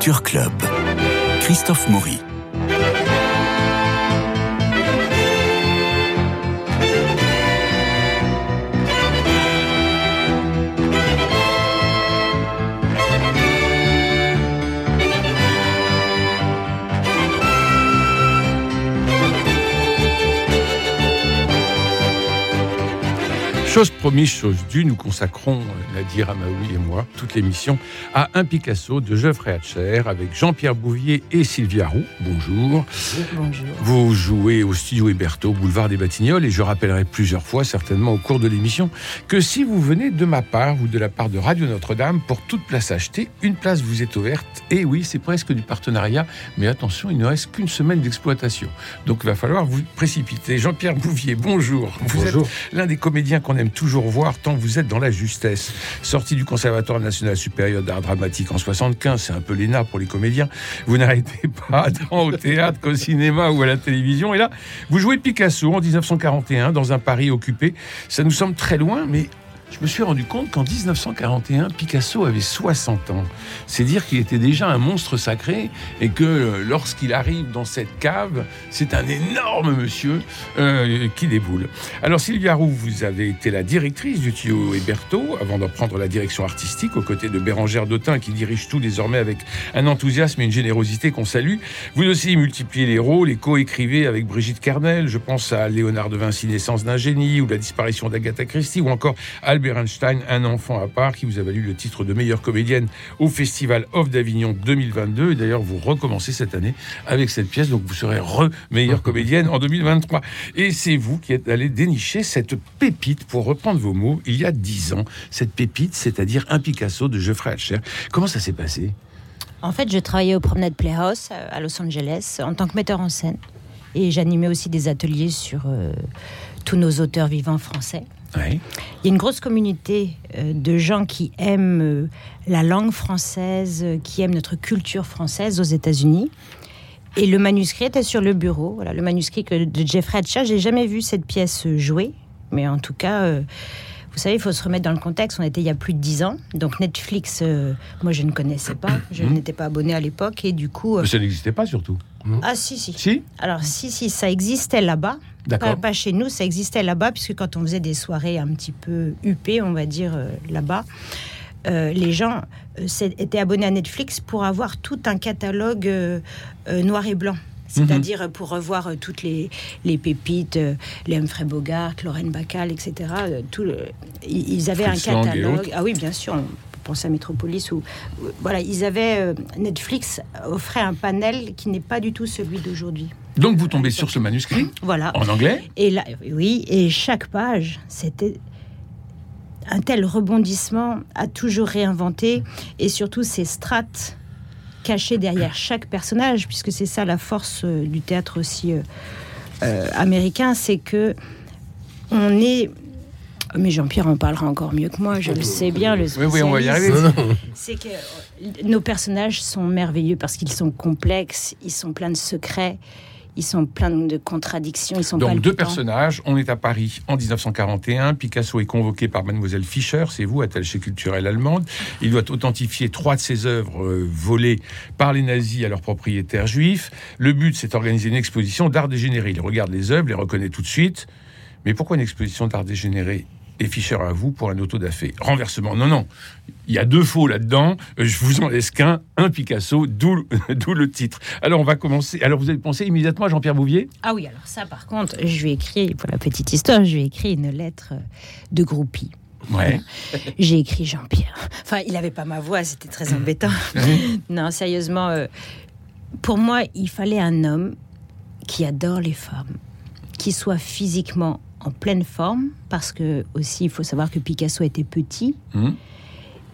Culture Club. Christophe Maury. Chose promise, chose due, nous consacrons, euh, Nadir Amaoui et moi, toute l'émission à un Picasso de Geoffrey Hatcher avec Jean-Pierre Bouvier et Sylvia Roux. Bonjour. Bonjour. Vous jouez au studio Héberto, boulevard des Batignolles, et je rappellerai plusieurs fois, certainement au cours de l'émission, que si vous venez de ma part ou de la part de Radio Notre-Dame, pour toute place achetée, une place vous est ouverte. Et oui, c'est presque du partenariat, mais attention, il ne reste qu'une semaine d'exploitation. Donc il va falloir vous précipiter. Jean-Pierre Bouvier, bonjour. Vous Bonjour. êtes l'un des comédiens qu'on aime toujours voir tant vous êtes dans la justesse. Sorti du Conservatoire national supérieur d'art dramatique en 75, c'est un peu l'ENA pour les comédiens. Vous n'arrêtez pas tant au théâtre qu'au cinéma ou à la télévision. Et là, vous jouez Picasso en 1941 dans un Paris occupé. Ça nous semble très loin, mais je me suis rendu compte qu'en 1941, Picasso avait 60 ans. C'est dire qu'il était déjà un monstre sacré et que euh, lorsqu'il arrive dans cette cave, c'est un énorme monsieur euh, qui déboule. Alors Sylvia Roux, vous avez été la directrice du tuyau Héberto avant d'en prendre la direction artistique aux côtés de Bérangère Dautin qui dirige tout désormais avec un enthousiasme et une générosité qu'on salue. Vous aussi multipliez les rôles et co-écrivez avec Brigitte Kernel. Je pense à Léonard de Vinci, Naissance d'un génie ou la disparition d'Agatha Christie ou encore Albert Un enfant à part, qui vous a valu le titre de meilleure comédienne au Festival Off d'Avignon 2022. Et d'ailleurs, vous recommencez cette année avec cette pièce, donc vous serez re-meilleure comédienne en 2023. Et c'est vous qui êtes allé dénicher cette pépite, pour reprendre vos mots, il y a dix ans. Cette pépite, c'est-à-dire un Picasso de Geoffrey Hatcher. Comment ça s'est passé? En fait, je travaillais au Promenade Playhouse euh, à Los Angeles en tant que metteur en scène. Et j'animais aussi des ateliers sur euh, tous nos auteurs vivants français. Il y a une grosse communauté euh, de gens qui aiment euh, la langue française, euh, qui aiment notre culture française aux États-Unis. Et le manuscrit était sur le bureau. Voilà, le manuscrit de Jeffrey Hatcher. J'ai jamais vu cette pièce jouer, mais en tout cas, vous savez, il faut se remettre dans le contexte. On était il y a plus de dix ans, donc Netflix, euh, moi je ne connaissais pas, je Mhm. n'étais pas abonné à l'époque, et du coup, euh, Mais ça n'existait pas surtout. ah si si. Si? Alors si si, ça existait là-bas. Pas, D'accord. pas chez nous, ça existait là-bas, puisque quand on faisait des soirées un petit peu huppées, on va dire, euh, là-bas, euh, les gens euh, étaient abonnés à Netflix pour avoir tout un catalogue euh, euh, noir et blanc. C'est-à-dire euh, pour revoir euh, toutes les, les pépites, euh, les Humphrey Bogart, Lorraine Bacall, etc. euh, tout le- ils avaient Fritz un catalogue. Ah oui, bien sûr. On peut penser à Metropolis ou voilà, ils avaient euh, Netflix offrait un panel qui n'est pas du tout celui d'aujourd'hui. Donc vous tombez sur ce manuscrit Voilà. en anglais Et là, oui, et chaque page, c'était un tel rebondissement à toujours réinventer, et surtout ces strates cachées derrière chaque personnage, puisque c'est ça la force euh, du théâtre aussi euh, américain, c'est que on est. Mais Jean-Pierre en parlera encore mieux que moi, je le sais bien. Le Oui, oui, on va y arriver. C'est que euh, nos personnages sont merveilleux parce qu'ils sont complexes, ils sont pleins de secrets, ils sont pleins de contradictions, ils sont Donc deux personnages, on est à Paris en 1941, Picasso est convoqué par mademoiselle Fischer, c'est vous, attachée culturelle allemande, il doit authentifier trois de ses œuvres euh, volées par les nazis à leurs propriétaires juifs. Le but c'est d'organiser une exposition d'art dégénéré. Il regarde les œuvres, les reconnaît tout de suite. Mais pourquoi une exposition d'art dégénéré et Fischer à vous pour un auto da fé Renversement, non, non. Il y a deux faux là-dedans. Euh, Je vous en laisse qu'un, un Picasso, d'où le titre. Alors on va commencer. Alors vous avez pensé immédiatement à Jean-Pierre Bouvier? Ah oui, alors ça par contre, je lui ai écrit, pour la petite histoire, je lui ai écrit une lettre euh, de groupie. Ouais. J'ai écrit Jean-Pierre. Enfin, il n'avait pas ma voix, c'était très embêtant. non, sérieusement, euh, pour moi, il fallait un homme qui adore les femmes, qui soit physiquement en pleine forme, parce que aussi, il faut savoir que Picasso était petit. Mhm.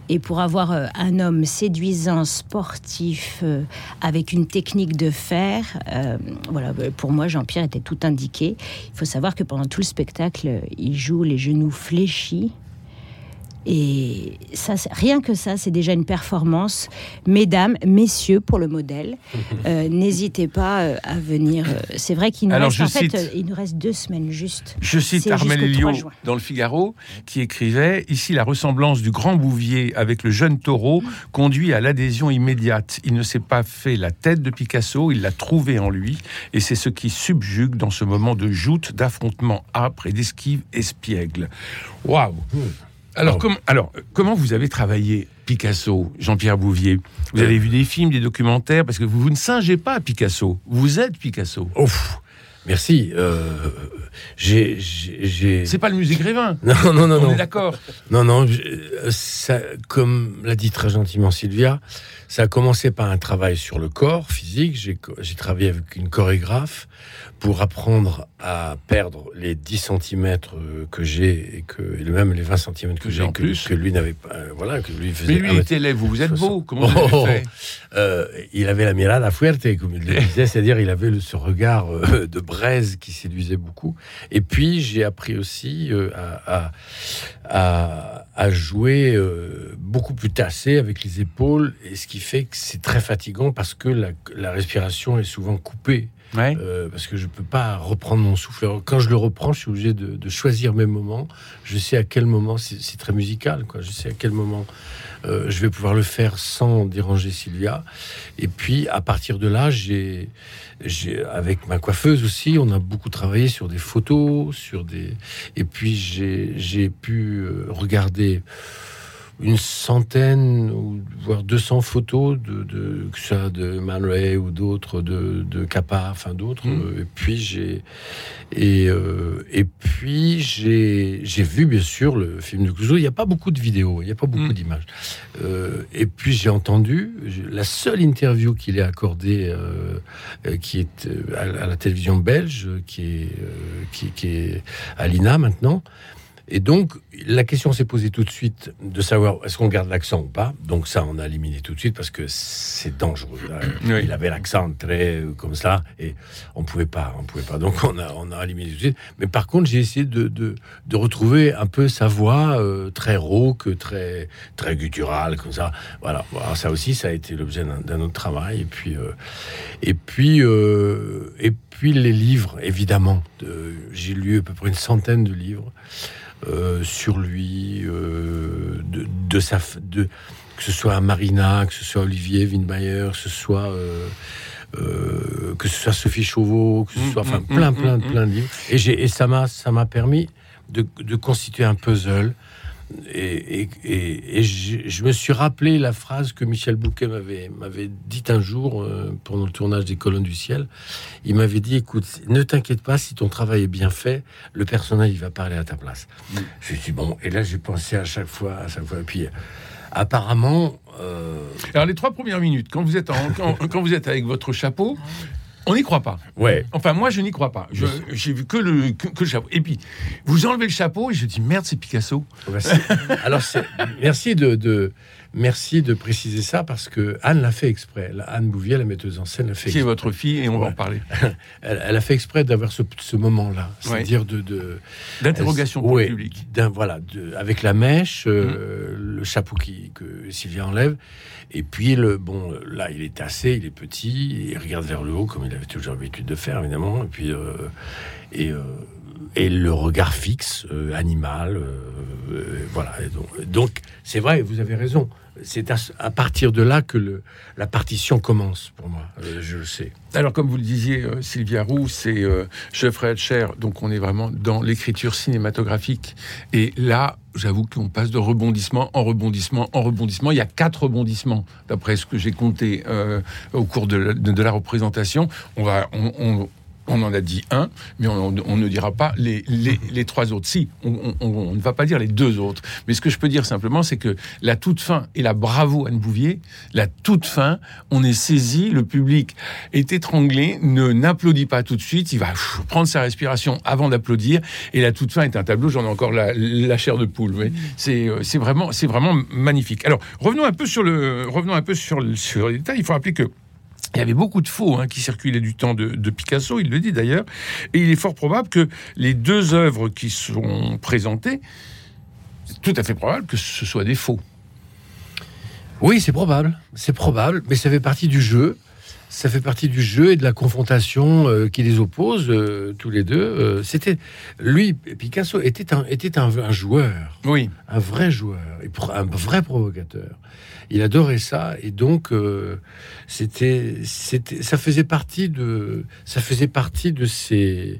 Et pour avoir euh, un homme séduisant, sportif, euh, avec une technique de fer, euh, voilà, pour moi, Jean-Pierre était tout indiqué. Il faut savoir que pendant tout le spectacle, il joue les genoux fléchis. Et ça, rien que ça, c'est déjà une performance. Mesdames, messieurs, pour le modèle, euh, n'hésitez pas euh, à venir. C'est vrai qu'il nous, reste, en fait, il nous reste deux semaines juste. Je cite Armel Elio dans le Figaro qui écrivait Ici, la ressemblance du grand Bouvier avec le jeune taureau conduit à l'adhésion immédiate. Il ne s'est pas fait la tête de Picasso, il l'a trouvé en lui. Et c'est ce qui subjugue dans ce moment de joute, d'affrontement âpre et d'esquive espiègle. Waouh alors, alors, comment vous avez travaillé Picasso, Jean-Pierre Bouvier? Vous avez vu des films, des documentaires? Parce que vous, vous ne singez pas Picasso. Vous êtes Picasso. Ouf Merci. Euh, j'ai, C'est pas le musée Grévin. Non, non, non, On non. est d'accord. Non, non. Ça, comme l'a dit très gentiment Sylvia, ça a commencé par un travail sur le corps physique. J'ai, travaillé avec une chorégraphe pour apprendre à perdre les 10 cm que j'ai et que et même les 20 cm que, j'ai que, que, lui n'avait pas. Euh, voilà, que lui faisait. Mais lui, il était élève. Vous, vous êtes beau. Comment vous oh, fait euh, Il avait la mirada fuerte, comme il le disait, c'est-à-dire il avait le, ce regard euh, de qui séduisait beaucoup. Et puis j'ai appris aussi euh, à, à, jouer euh, beaucoup plus tassé avec les épaules, et ce qui fait que c'est très fatigant parce que la respiration est souvent coupée. Euh, parce que je peux pas reprendre mon souffle. Quand je le reprends, je suis obligé de, choisir mes moments. Je sais à quel moment, c'est très musical. Je sais à quel moment euh, je vais pouvoir le faire sans déranger Sylvia. Et puis, à partir de là, j'ai avec ma coiffeuse aussi, on a beaucoup travaillé sur des photos, sur des. Et puis, j'ai pu euh, regarder une centaine ou voire 200 photos de, de que ça de Man Ray ou d'autres de, de Kappa, enfin d'autres. Mmh. Et puis j'ai et euh, et puis j'ai j'ai vu bien sûr le film de Clouseau. Il n'y a pas beaucoup de vidéos, il n'y a pas beaucoup mmh. d'images. Euh, et puis j'ai entendu la seule interview qu'il ait accordée, euh, qui est à, à, la télévision belge, qui est qui, qui est à l'INA maintenant. Et donc, la question s'est posée tout de suite de savoir est-ce qu'on garde l'accent ou pas. Donc ça, on a éliminé tout de suite parce que c'est dangereux. Oui. Il avait l'accent très euh, comme ça et on pouvait pas, on pouvait pas. Donc on a, on a éliminé tout de suite. Mais par contre, j'ai essayé de, de, de, retrouver un peu sa voix euh, très rauque, très très gutturale comme ça. Voilà. Alors ça aussi, ça a été l'objet d'un autre travail. Et puis euh, et puis euh, et puis les livres, évidemment. J'ai lu à peu près une centaine de livres. Euh, sur lui, euh, de, de, sa, de, que ce soit Marina, que ce soit Olivier Windmeyer, que ce soit euh, euh, que ce soit Sophie Chauveau, que ce soit enfin Mm, plein, plein, plein de livres. Et, j'ai, et ça m'a ça m'a permis de, de, constituer un puzzle. Et, et, et, et je, je, me suis rappelé la phrase que Michel Bouquet m'avait, m'avait dit un jour euh, pendant le tournage des Colonnes du Ciel. Il m'avait dit Écoute, ne t'inquiète pas, si ton travail est bien fait, le personnage il va parler à ta place. Mmh. Je me suis dit Bon, et là j'ai pensé à chaque fois, à chaque fois. Et puis apparemment. Euh... Alors les trois premières minutes, quand vous êtes, en, quand, quand vous êtes avec votre chapeau, on n'y croit pas. Ouais. Enfin, moi, je n'y crois pas. Je, j'ai vu que le, que, que, le chapeau. Et puis, vous enlevez le chapeau et je dis merde, c'est Picasso. Alors, merci de, de, merci de préciser ça parce que Anne l'a fait exprès. Anne Bouvier, la metteuse en scène, l'a fait. Qui est votre fille et on ouais. va en parler. elle, elle, a fait exprès d'avoir ce, ce moment-là, c'est-à-dire de, de d'interrogation pour le public. D'un voilà, de, avec la mèche, mmh. euh, le chapeau qui que Sylvia enlève. Et puis, le, bon, là, il est tassé, il est petit, il regarde vers le haut, comme il avait toujours l'habitude de faire, évidemment. Et puis, euh, et, euh, et, le regard fixe, euh, animal, voilà. Et donc, donc, c'est vrai, vous avez raison. C'est à, partir de là que la partition commence pour moi, euh, je le sais. Alors, comme vous le disiez, euh, Sylvia Roux, c'est euh, Geoffrey Cher, donc on est vraiment dans l'écriture cinématographique. Et là, j'avoue qu'on passe de rebondissement en rebondissement en rebondissement. Il y a quatre rebondissements, d'après ce que j'ai compté euh, au cours de la, de, de la, représentation. On va, on, on, on en a dit un, mais on, on ne dira pas les, les, les trois autres. Si, on, on, ne va pas dire les deux autres. Mais ce que je peux dire simplement, c'est que la toute fin, et la bravo Anne Bouvier, la toute fin, on est saisi, le public est étranglé, ne n'applaudit pas tout de suite, il va pff, prendre sa respiration avant d'applaudir, et la toute fin est un tableau, j'en ai encore la, la, chair de poule. Oui. C'est vraiment, c'est vraiment magnifique. Alors, revenons un peu sur le, revenons un peu sur, le, sur les détails. Il faut rappeler que il y avait beaucoup de faux hein, qui circulaient du temps de, de, Picasso, il le dit d'ailleurs, et il est fort probable que les deux œuvres qui sont présentées c'est tout à fait probable que ce soit des faux. Oui, c'est probable, c'est probable, mais ça fait partie du jeu. Ça fait partie du jeu et de la confrontation euh, qui les oppose euh, tous les deux. Euh, C'était lui, Picasso était un était un, un joueur, Oui. un vrai joueur, un vrai provocateur. Il adorait ça et donc c'était c'était ça faisait partie de ça faisait partie de ces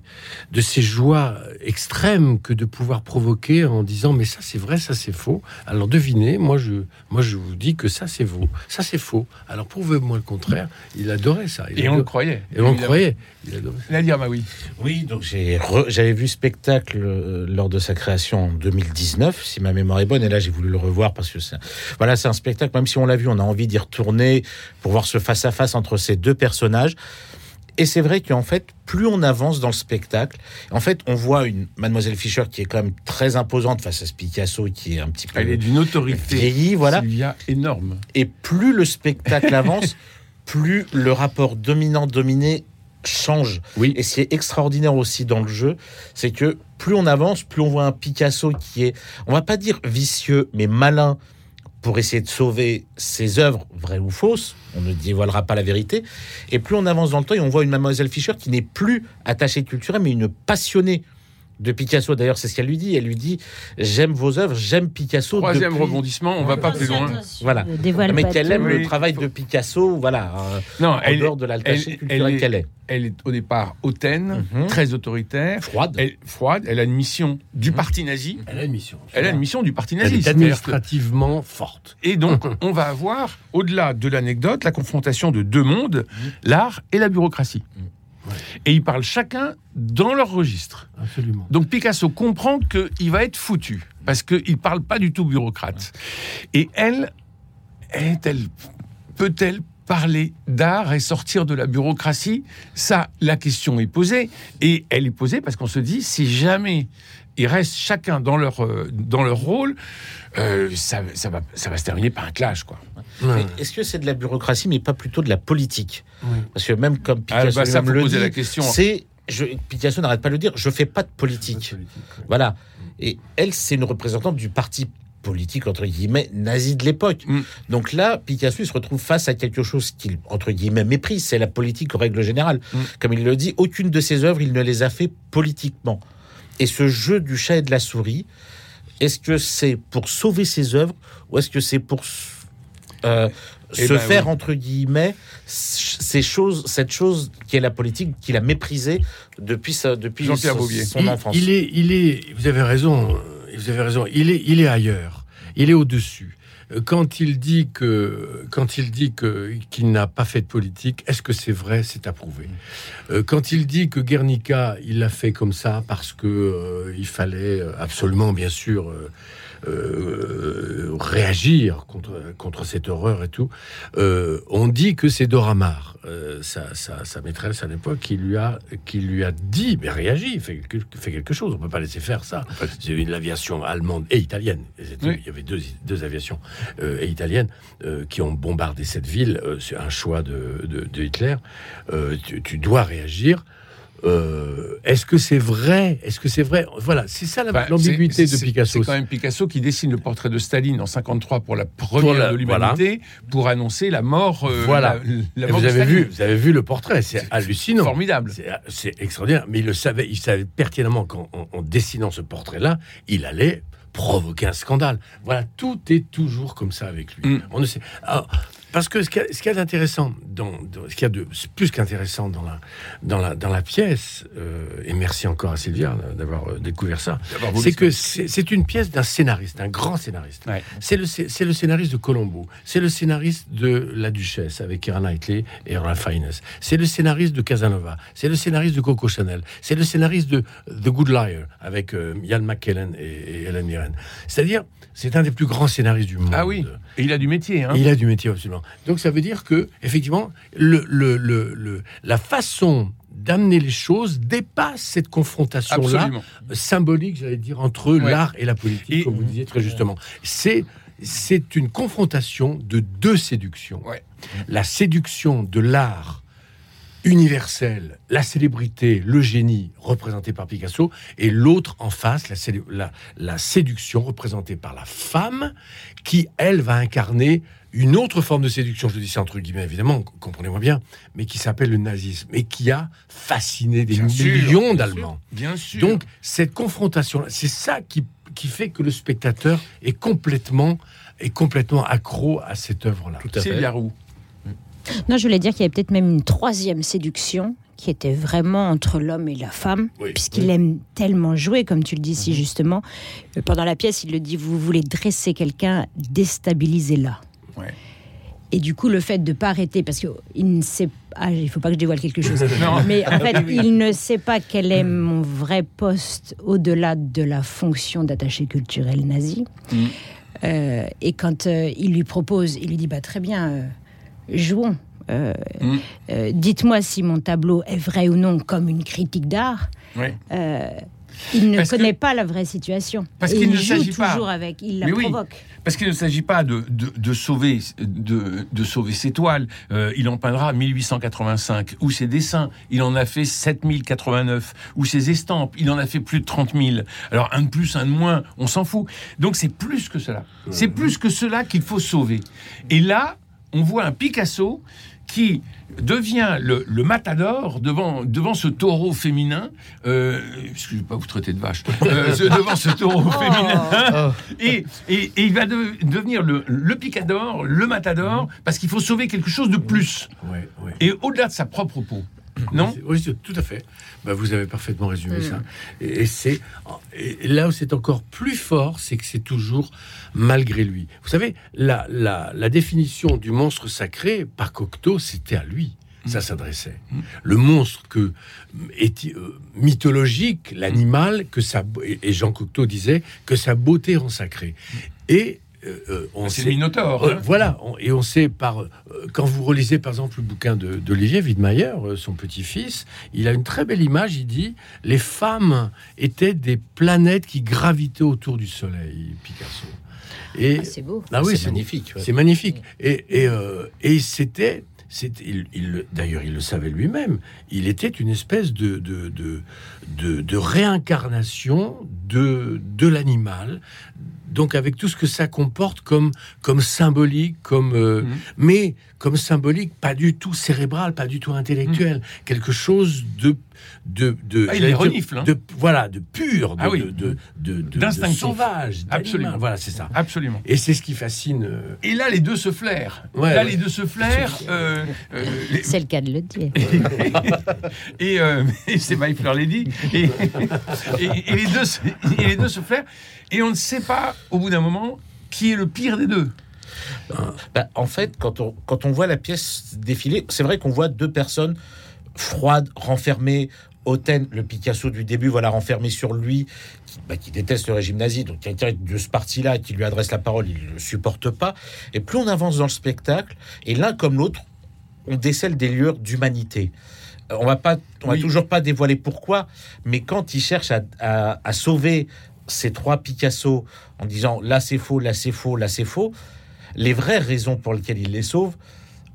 de ces joies extrêmes que de pouvoir provoquer en disant mais ça c'est vrai ça c'est faux. Alors devinez, moi je moi je vous dis que ça c'est faux, ça c'est faux. Alors prouvez-moi le contraire. Il adorait ça. Il Et on le croyait. et on le croyait. Il adorait ça. Nadia Maoui. Oui, donc j'ai re- j'avais vu spectacle euh, lors de sa création en 2019, si ma mémoire est bonne, et là j'ai voulu le revoir parce que c'est voilà, c'est un spectacle. Même si on l'a vu, on a envie d'y retourner pour voir ce face à face entre ces deux personnages. Et c'est vrai qu'en fait, plus on avance dans le spectacle, en fait, on voit une Mademoiselle Fischer qui est quand même très imposante face à ce Picasso qui est un petit peu Elle est d'une autorité. voilà. Sylvia, énorme. Et plus le spectacle avance, plus le rapport dominant-dominé change. Oui. Et ce qui est extraordinaire aussi dans le jeu, c'est que plus on avance, plus on voit un Picasso qui est, on va pas dire vicieux, mais malin pour essayer de sauver ses œuvres, vraies ou fausses. On ne dévoilera pas la vérité. Et plus on avance dans le temps, et on voit une Mademoiselle Fischer qui n'est plus attachée culturelle, mais une passionnée de Picasso. D'ailleurs, c'est ce qu'elle lui dit. Elle lui dit J'aime vos œuvres, j'aime Picasso. Troisième depuis- rebondissement, on va pas plus loin. Voilà. Ne mais qu'elle aime Oui. le travail de Picasso, voilà, euh, Non, en elle, dehors de l'altachée elle- culturelle elle est- qu'elle est. elle est au départ hautaine, Mhm. très autoritaire, Froide. elle, froide, elle a une mission du parti nazi. Elle a une mission. Elle a une mission du parti Elle nazi. est c'est-à-dire que- administrativement forte. Et donc, on va avoir, au-delà de l'anecdote, la confrontation de deux mondes, l'art et la bureaucratie. Et ils parlent chacun dans leur registre. Absolument. Donc Picasso comprend qu'il va être foutu, parce qu'il ne parle pas du tout bureaucrate. Et elle, est-elle, peut-elle parler d'art et sortir de la bureaucratie? Ça, la question est posée. Et elle est posée parce qu'on se dit, si jamais ils restent chacun dans leur, euh, dans leur rôle, euh, ça, ça, va, ça va se terminer par un clash. Quoi. Est-ce que c'est de la bureaucratie, mais pas plutôt de la politique Oui. Parce que même comme Ah, Picasso bah, ça, le dit, la question. c'est je, Picasso n'arrête pas de le dire. Je fais pas de politique. Voilà. Et elle, c'est une représentante du parti politique entre guillemets nazi de l'époque. Mm. Donc là, Picasso il se retrouve face à quelque chose qu'il entre guillemets méprise, c'est la politique en règle générale. Mm. Comme il le dit, aucune de ses œuvres il ne les a fait politiquement. Et ce jeu du chat et de la souris, est-ce que c'est pour sauver ses œuvres ou est-ce que c'est pour euh, Eh se ben, faire oui. entre guillemets ces choses, cette chose qui est la politique qu'il a méprisée depuis sa, depuis Jean-Pierre son, son il, enfance? il est, il est, vous avez raison, vous avez raison. Il est, il est ailleurs. Il est au-dessus. Euh, Quand il dit que, quand il dit que qu'il n'a pas fait de politique, est-ce que c'est vrai? C'est approuvé. Euh, Quand il dit que Guernica, il l'a fait comme ça parce que euh, il fallait absolument, bien sûr. euh, euh, réagir contre, contre cette horreur et tout. Euh, on dit que c'est Dora Maar, euh, sa, sa, sa maîtresse à l'époque, qui lui a qui lui a dit mais réagis, fais, quelque- fais quelque chose. On peut pas laisser faire ça. C'est une aviation allemande et italienne. Oui. Il y avait deux, deux aviations euh, et italiennes euh, qui ont bombardé cette ville. Euh, c'est un choix de, de, de Hitler. Tu, tu dois réagir. Euh, Est-ce que c'est vrai? Est-ce que c'est vrai? Voilà, c'est ça Enfin, l'ambiguïté de Picasso. C'est quand même Picasso qui dessine le portrait de Staline en 53 pour la première Pour la- de l'humanité pour annoncer la mort. euh, Voilà. la- la mort vous de avez Staline. vu, vous avez vu le portrait, c'est hallucinant. Formidable. C'est- C'est extraordinaire. Mais il le savait, il savait pertinemment qu'en en, en dessinant ce portrait-là, il allait provoquer un scandale. Voilà, tout est toujours comme ça avec lui. Mm. On ne sait. Alors, parce que ce qu'il y a, d'intéressant, dans, dans- ce qu'il y a de plus qu'intéressant dans la, dans, la, dans la pièce, euh, et merci encore à Sylvia d'avoir euh, découvert ça, c'est que c'est une pièce d'un scénariste, un grand scénariste. Ouais. C'est le, scénariste de Colombo. C'est le scénariste de La Duchesse avec Keira Knightley et Ralph Fiennes. C'est le scénariste de Casanova. C'est le scénariste de Coco Chanel. C'est le scénariste de The Good Liar avec euh, Ian McKellen et, et Helen Mirren. C'est-à-dire, c'est un des plus grands scénaristes du monde. Ah oui, et il a du métier. Hein. Il a du métier absolument. Donc ça veut dire que effectivement, le, le, le, le- la façon d'amener les choses dépasse cette confrontation-là symbolique, j'allais dire, entre Ouais. l'art et la politique, Et- comme vous disiez très justement. C'est c'est une confrontation de deux séductions. Ouais. La séduction de l'art universel, la célébrité, le génie représenté par Picasso, et l'autre en face, la, célé- la- la séduction représentée par la femme, qui, elle, va incarner une autre forme de séduction, je dis ça entre guillemets évidemment, comprenez-moi bien, mais qui s'appelle le nazisme, et qui a fasciné des Bien millions d'Allemands. Bien sûr. Donc, cette confrontation, c'est ça qui, qui fait que le spectateur est complètement, est complètement accro à cette œuvre-là. Tout à fait. Non, je voulais dire qu'il y avait peut-être même une troisième séduction qui était vraiment entre l'homme et la femme, Oui, puisqu'il oui. aime tellement jouer, comme tu le dis si justement. Euh, Pendant la pièce, il le dit, vous voulez dresser quelqu'un, déstabilisez-la. Ouais. Et du coup, le fait de pas arrêter, parce qu'il ne sait ah, il faut pas que je dévoile quelque chose. Mais en fait, il ne sait pas quel est mon vrai poste au-delà de la fonction d'attaché culturel nazi. Mm. Euh, et quand euh, il lui propose, il lui dit bah, très bien, euh, jouons. Euh, Mm. euh, Dites-moi si mon tableau est vrai ou non comme une critique d'art. Ouais. Il ne Parce que- connaît pas la vraie situation. Parce qu'il il ne joue s'agit pas- toujours avec, il la Mais oui. provoque. Parce qu'il ne s'agit pas de, de, de sauver, de, de sauver ses toiles. Euh, il en peindra 1885. Ou ses dessins, il en a fait 7089. Ou ses estampes, il en a fait plus de 30 000. Alors un de plus, un de moins, on s'en fout. Donc c'est plus que cela. C'est plus que cela qu'il faut sauver. Et là, on voit un Picasso qui devient le, le matador devant, devant ce taureau féminin. Euh, parce que je ne vais pas vous traiter de vache. Euh, devant ce taureau féminin. Et, et- et il va de- devenir le, le picador, le matador, parce qu'il faut sauver quelque chose de plus. Ouais, ouais. Et au-delà de sa propre peau. Non Oui, tout à fait. Bah, vous avez parfaitement résumé Mm. ça. Et, et c'est là où c'est encore plus fort, c'est que c'est toujours malgré lui. Vous savez, la, la, la définition du monstre sacré par Cocteau, c'était à lui. Ça s'adressait. Mm. Le monstre que est euh, mythologique, l'animal que sa et Jean Cocteau disait que sa beauté rend sacré. Et euh, euh, on C'est le Minotaure. euh, hein. voilà, on- et on sait par euh, quand vous relisez par exemple le bouquin de- d'Olivier Widmeyer, euh, son petit-fils, il a une très belle image. Il dit les femmes étaient des planètes qui gravitaient autour du Soleil, Picasso. Et Ah, c'est beau. ah oui, c'est magnifique. ouais. c'est magnifique. Et, et, euh, et c'était, il, il le- d'ailleurs, il le savait lui-même. Il était une espèce de, de, de, de, de réincarnation de, de l'animal. Donc, avec tout ce que ça comporte comme, comme symbolique, comme, euh, Mhm. mais comme symbolique, pas du tout cérébral, pas du tout intellectuel. Quelque chose de. de, de Ah, il renifle, hein. de Voilà, de pur, de, Ah oui. de, de, de, de- D'instinctif. de sauvage. Absolument. Voilà, c'est ça. Absolument. Et c'est ce qui fascine. euh, Et là, les deux se flairent. Ouais, là, ouais. les deux se flairent. euh, euh, les- C'est le cas de le dire. et euh, et c'est My Fleur Lady. Et, et- et les deux, se- et les deux se flairent. Et on ne sait pas, au bout d'un moment, qui est le pire des deux. Bah, en fait, quand on, quand on voit la pièce défiler, c'est vrai qu'on voit deux personnes froides, renfermées. Hautaine, le Picasso du début, voilà, renfermé sur lui, qui, bah, qui déteste le régime nazi. Donc, quelqu'un de ce parti-là qui lui adresse la parole, il ne le supporte pas. Et plus on avance dans le spectacle, et l'un comme l'autre, on décèle des lueurs d'humanité. Euh, On va pas, on Oui. va toujours pas dévoiler pourquoi, mais quand il cherche à, à- à sauver ces trois Picasso en disant là c'est faux, là c'est faux, là c'est faux, les vraies raisons pour lesquelles il les sauve,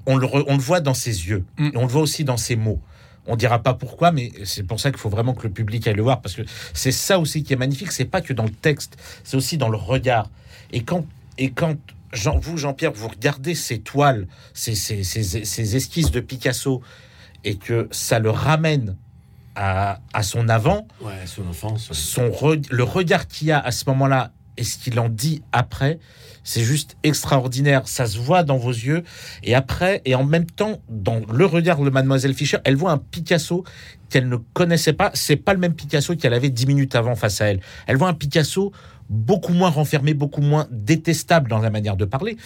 on le, re- on le voit dans ses yeux, Mm. et on le voit aussi dans ses mots. On dira pas pourquoi, mais c'est pour ça qu'il faut vraiment que le public aille le voir, parce que c'est ça aussi qui est magnifique. C'est pas que dans le texte, c'est aussi dans le regard. Et quand, et quand Jean, vous, Jean-Pierre, vous regardez ces toiles, ces, ces, ces- ces esquisses de Picasso, et que ça le ramène à, à son avant, Ouais, son enfance. son re- le regard qu'il y a à ce moment-là et ce qu'il en dit après, c'est juste extraordinaire. Ça se voit dans vos yeux. Et après, et en même temps, dans le regard de Mademoiselle Fischer, elle voit un Picasso qu'elle ne connaissait pas. C'est pas le même Picasso qu'elle avait dix minutes avant face à elle. Elle voit un Picasso beaucoup moins renfermé, beaucoup moins détestable dans la manière de parler.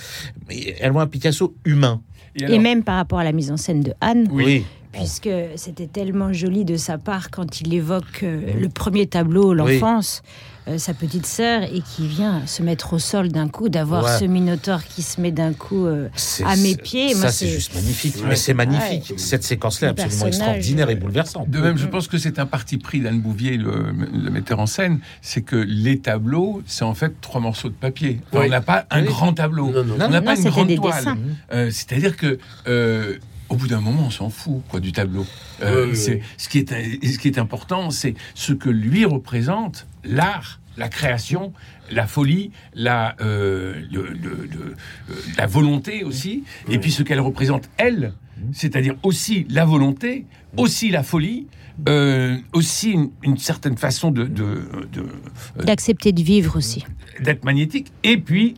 Mais elle voit un Picasso humain. Et Et même par rapport à la mise en scène de Anne, Oui. Puisque c'était tellement joli de sa part quand il évoque euh, le premier tableau, l'enfance, euh, sa petite sœur, et qui vient se mettre au sol d'un coup, d'avoir Ouais. ce minotaure qui se met d'un coup euh, à mes pieds. Ça, Moi, c'est c'est- juste magnifique. Ouais. Mais c'est magnifique. Ouais. Cette séquence-là, Le absolument extraordinaire et bouleversante. De même, je pense que c'est un parti pris d'Anne Bouvier, le, le metteur en scène, c'est que les tableaux, c'est en fait trois morceaux de papier. Enfin. On n'a pas un Oui. grand tableau. Non, non. On n'a pas une grande toile. Euh, C'est-à-dire que euh, au bout d'un moment, on s'en fout quoi, du tableau. Euh. Ce, qui est, ce qui est important, c'est ce que lui représente, l'art, la création, la folie, la, euh, le- le- le- euh, la volonté aussi, et puis ce qu'elle représente, elle, c'est-à-dire aussi la volonté, aussi la folie, euh, aussi une, une certaine façon de- de- de, D'accepter de vivre aussi. d'être magnétique. Et puis,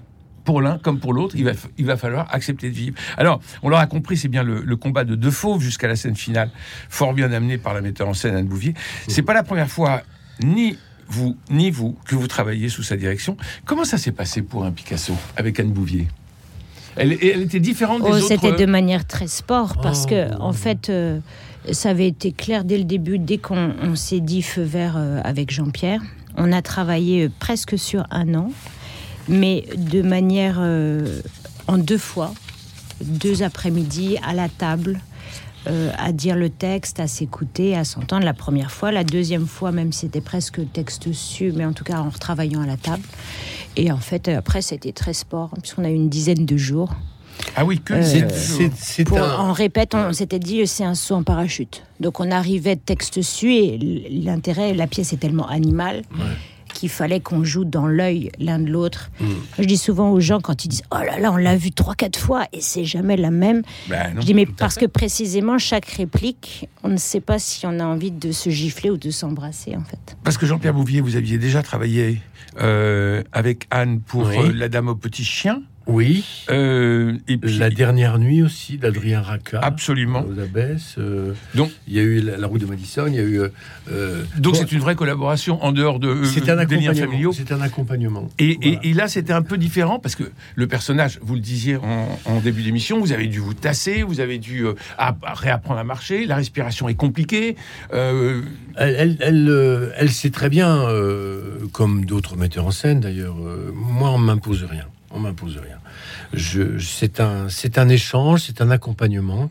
pour l'un comme pour l'autre, il va, il va falloir accepter de vivre. Alors, on l'aura compris, c'est bien le, le combat de deux fauves jusqu'à la scène finale, fort bien amené par la metteur en scène Anne Bouvier. C'est pas la première fois, ni vous, ni vous, que vous travaillez sous sa direction. Comment ça s'est passé pour un Picasso avec Anne Bouvier? Elle, elle était différente des Oh, autres. C'était de manière très sport parce Oh. que en fait, euh, ça avait été clair dès le début, dès qu'on on s'est dit feu vert euh, avec Jean-Pierre. On a travaillé euh, presque sur un an, mais de manière euh, en deux fois, deux après-midi à la table. euh, à dire le texte, à s'écouter, à s'entendre la première fois. La deuxième fois, même si c'était presque texte su, mais en tout cas en retravaillant à la table. Et en fait, euh, après, c'était très sport, puisqu'on a eu une dizaine de jours. Ah oui, que Euh, c'est- C'est- c'est Pour, un- En répète, on s'était dit c'est un saut en parachute. Donc on arrivait texte su et l'intérêt, la pièce est tellement animale qu'il fallait qu'on joue dans l'œil l'un de l'autre. Mm. Je dis souvent aux gens quand ils disent oh là là on l'a vu trois quatre fois et c'est jamais la même. Ben non, je dis mais parce que précisément chaque réplique, on ne sait pas si on a envie de se gifler ou de s'embrasser en fait. Parce que Jean-Pierre Bouvier, vous aviez déjà travaillé euh, avec Anne pour Oui. euh, La Dame au Petit Chien. Oui. Euh, et puis, La dernière nuit aussi d'Adrien Racca. Absolument. Aux Abbesses. euh, Donc- il y a eu la, la route de Madison. Il y a eu. euh, euh, Donc bon, c'est une vraie collaboration en dehors de c'est un des liens accompagnement. familiaux. C'est un accompagnement. Et, et- Voilà. et là, c'était un peu différent parce que le personnage, vous le disiez en, en début d'émission, vous avez dû vous tasser, vous avez dû app- réapprendre à marcher, la respiration est compliquée. Elle, elle, elle, elle sait très bien, comme d'autres metteurs en scène d'ailleurs. moi, on m'impose rien. On m'impose rien. Je, c'est un, c'est un échange, c'est un accompagnement.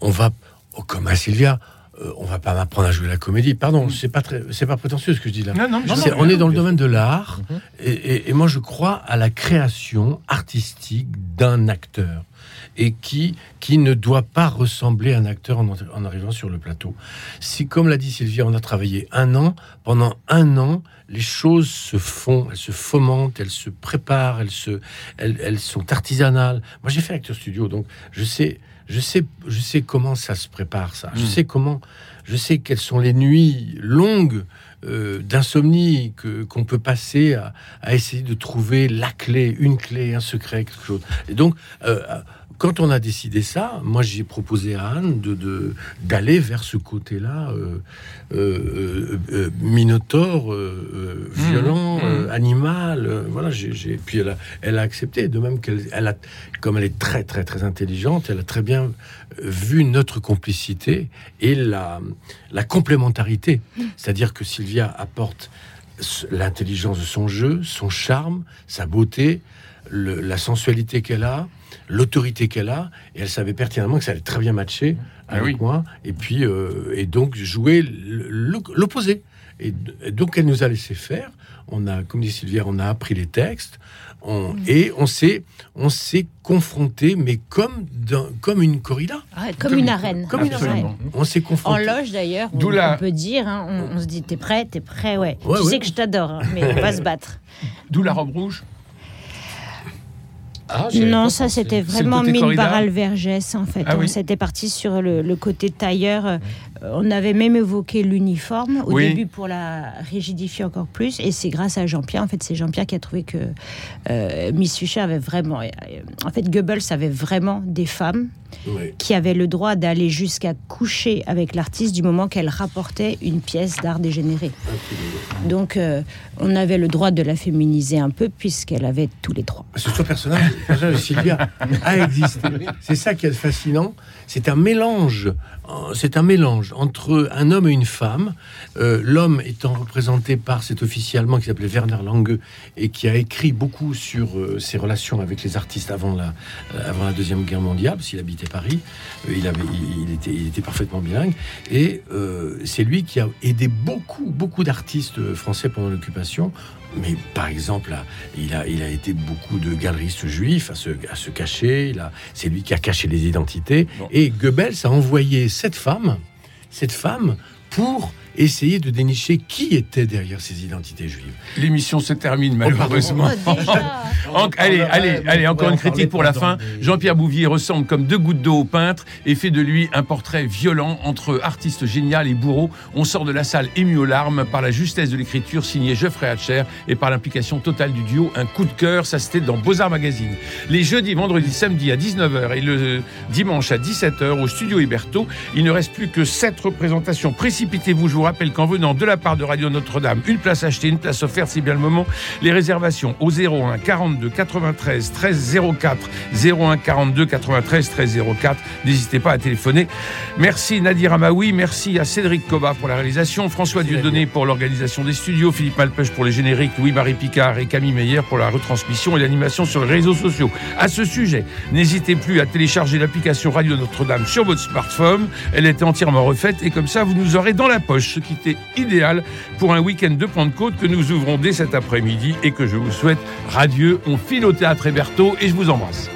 On va, oh, comme à Sylvia, euh, on va pas m'apprendre à jouer la comédie. Pardon, c'est pas très, c'est pas prétentieux ce que je dis là. non, non, on est dans le domaine de l'art, Mhm. et, et- et moi je crois à la création artistique d'un acteur, et qui, qui ne doit pas ressembler à un acteur en, en arrivant sur le plateau. Si, comme l'a dit Sylvia, on a travaillé un an, pendant un an, les choses se font, elles se fomentent, elles se préparent, elles, se, elles, elles sont artisanales. Moi j'ai fait acteur studio, donc je sais, je sais, je sais comment ça se prépare, ça. Je Mm. sais comment, je sais quelles sont les nuits longues euh, d'insomnie que qu'on peut passer à, à essayer de trouver la clé, une clé, un secret, quelque chose. Et donc, euh, quand on a décidé ça, moi j'ai proposé à Anne de d'aller vers ce côté-là, euh, minotaure, violent, Mmh, mmh. animal. voilà, j'ai, puis elle a, elle a accepté. De même qu'elle, elle a, comme elle est très très très intelligente, elle a très bien vu notre complicité et la la complémentarité. C'est-à-dire que Sylvia apporte l'intelligence de son jeu, son charme, sa beauté, le- la sensualité qu'elle a, l'autorité qu'elle a, et elle savait pertinemment que ça allait très bien matcher Ah avec oui. moi, et puis euh, et donc jouer l'opposé. Et, donc elle nous a laissé faire. On a, comme dit Sylvia, on a appris les textes, on, et on s'est on s'est confronté, mais comme dans- comme une corrida, Ouais, comme une arène. comme une arène. On s'est En confronté. loge d'ailleurs, on, D'où la- on peut dire, hein, on, on se dit t'es prêt, t'es prêt, ouais. Ouais, tu ouais. sais que je t'adore, hein, mais on va se battre. D'où la robe rouge. Ah, Non, ça c'était vraiment corrida Barral Vergès en fait. Ah on oui. s'était parti sur le, le côté tailleur. Euh, On avait même évoqué l'uniforme au Oui. début pour la rigidifier encore plus. Et c'est grâce à Jean-Pierre. En fait, c'est Jean-Pierre qui a trouvé que euh, Miss Fischer avait vraiment. euh, en fait, Goebbels avait vraiment des femmes qui avaient le droit d'aller jusqu'à coucher avec l'artiste du moment qu'elle rapportait une pièce d'art dégénéré. Donc, euh, on avait le droit de la féminiser un peu puisqu'elle avait tous les que ce personnage, personnage de Sylvia a existé. C'est ça qui est fascinant. C'est un mélange. C'est un mélange entre un homme et une femme. Euh, L'homme étant représenté par cet officier allemand qui s'appelait Werner Lange et qui a écrit beaucoup sur euh, ses relations avec les artistes avant la, euh, avant la Deuxième Guerre mondiale, parce qu'il habitait Paris. Il, avait, il, était, il était parfaitement bilingue. Et c'est lui qui a aidé beaucoup, beaucoup d'artistes français pendant l'occupation. Mais par exemple, il, a, il a été beaucoup de galeristes juifs à se, à se cacher. C'est lui qui a caché les identités. Bon. Et Goebbels a envoyé cette femme, cette femme, pour essayer de dénicher qui était derrière ces identités juives. L'émission se termine malheureusement. Oh, déjà. En- allez, allez, allez, encore une critique pour la fin. Jean-Pierre Bouvier ressemble comme deux gouttes d'eau au peintre et fait de lui un portrait violent entre artiste génial et bourreau. On sort de la salle ému aux larmes par la justesse de l'écriture signée Geoffrey Hatcher et par l'implication totale du duo. Un coup de cœur, ça c'était dans Beaux-Arts Magazine. Les jeudis, vendredis, samedis à 19h et le dimanche à 17h au studio Héberto. Il ne reste plus que sept représentations. Précipitez-vous, je vous rappelle qu'en venant de la part de Radio Notre-Dame, une place achetée, une place offerte, c'est bien le moment. Les réservations au 01 42 93 13 04 01 42 93 13 04. N'hésitez pas à téléphoner. Merci Nadir Amaoui, merci à Cédric Coba pour la réalisation, François Dieudonné pour l'organisation des studios, Philippe Malpeuch pour les génériques, Louis-Marie Picard et Camille Meyer pour la retransmission et l'animation sur les réseaux sociaux. À ce sujet, n'hésitez plus à télécharger l'application Radio Notre-Dame sur votre smartphone. Elle était entièrement refaite et comme ça, vous nous aurez dans la poche, ce qui était idéal pour un week-end de Pentecôte que nous ouvrons dès cet après-midi et que je vous souhaite radieux. On file au théâtre Héberto et je vous embrasse.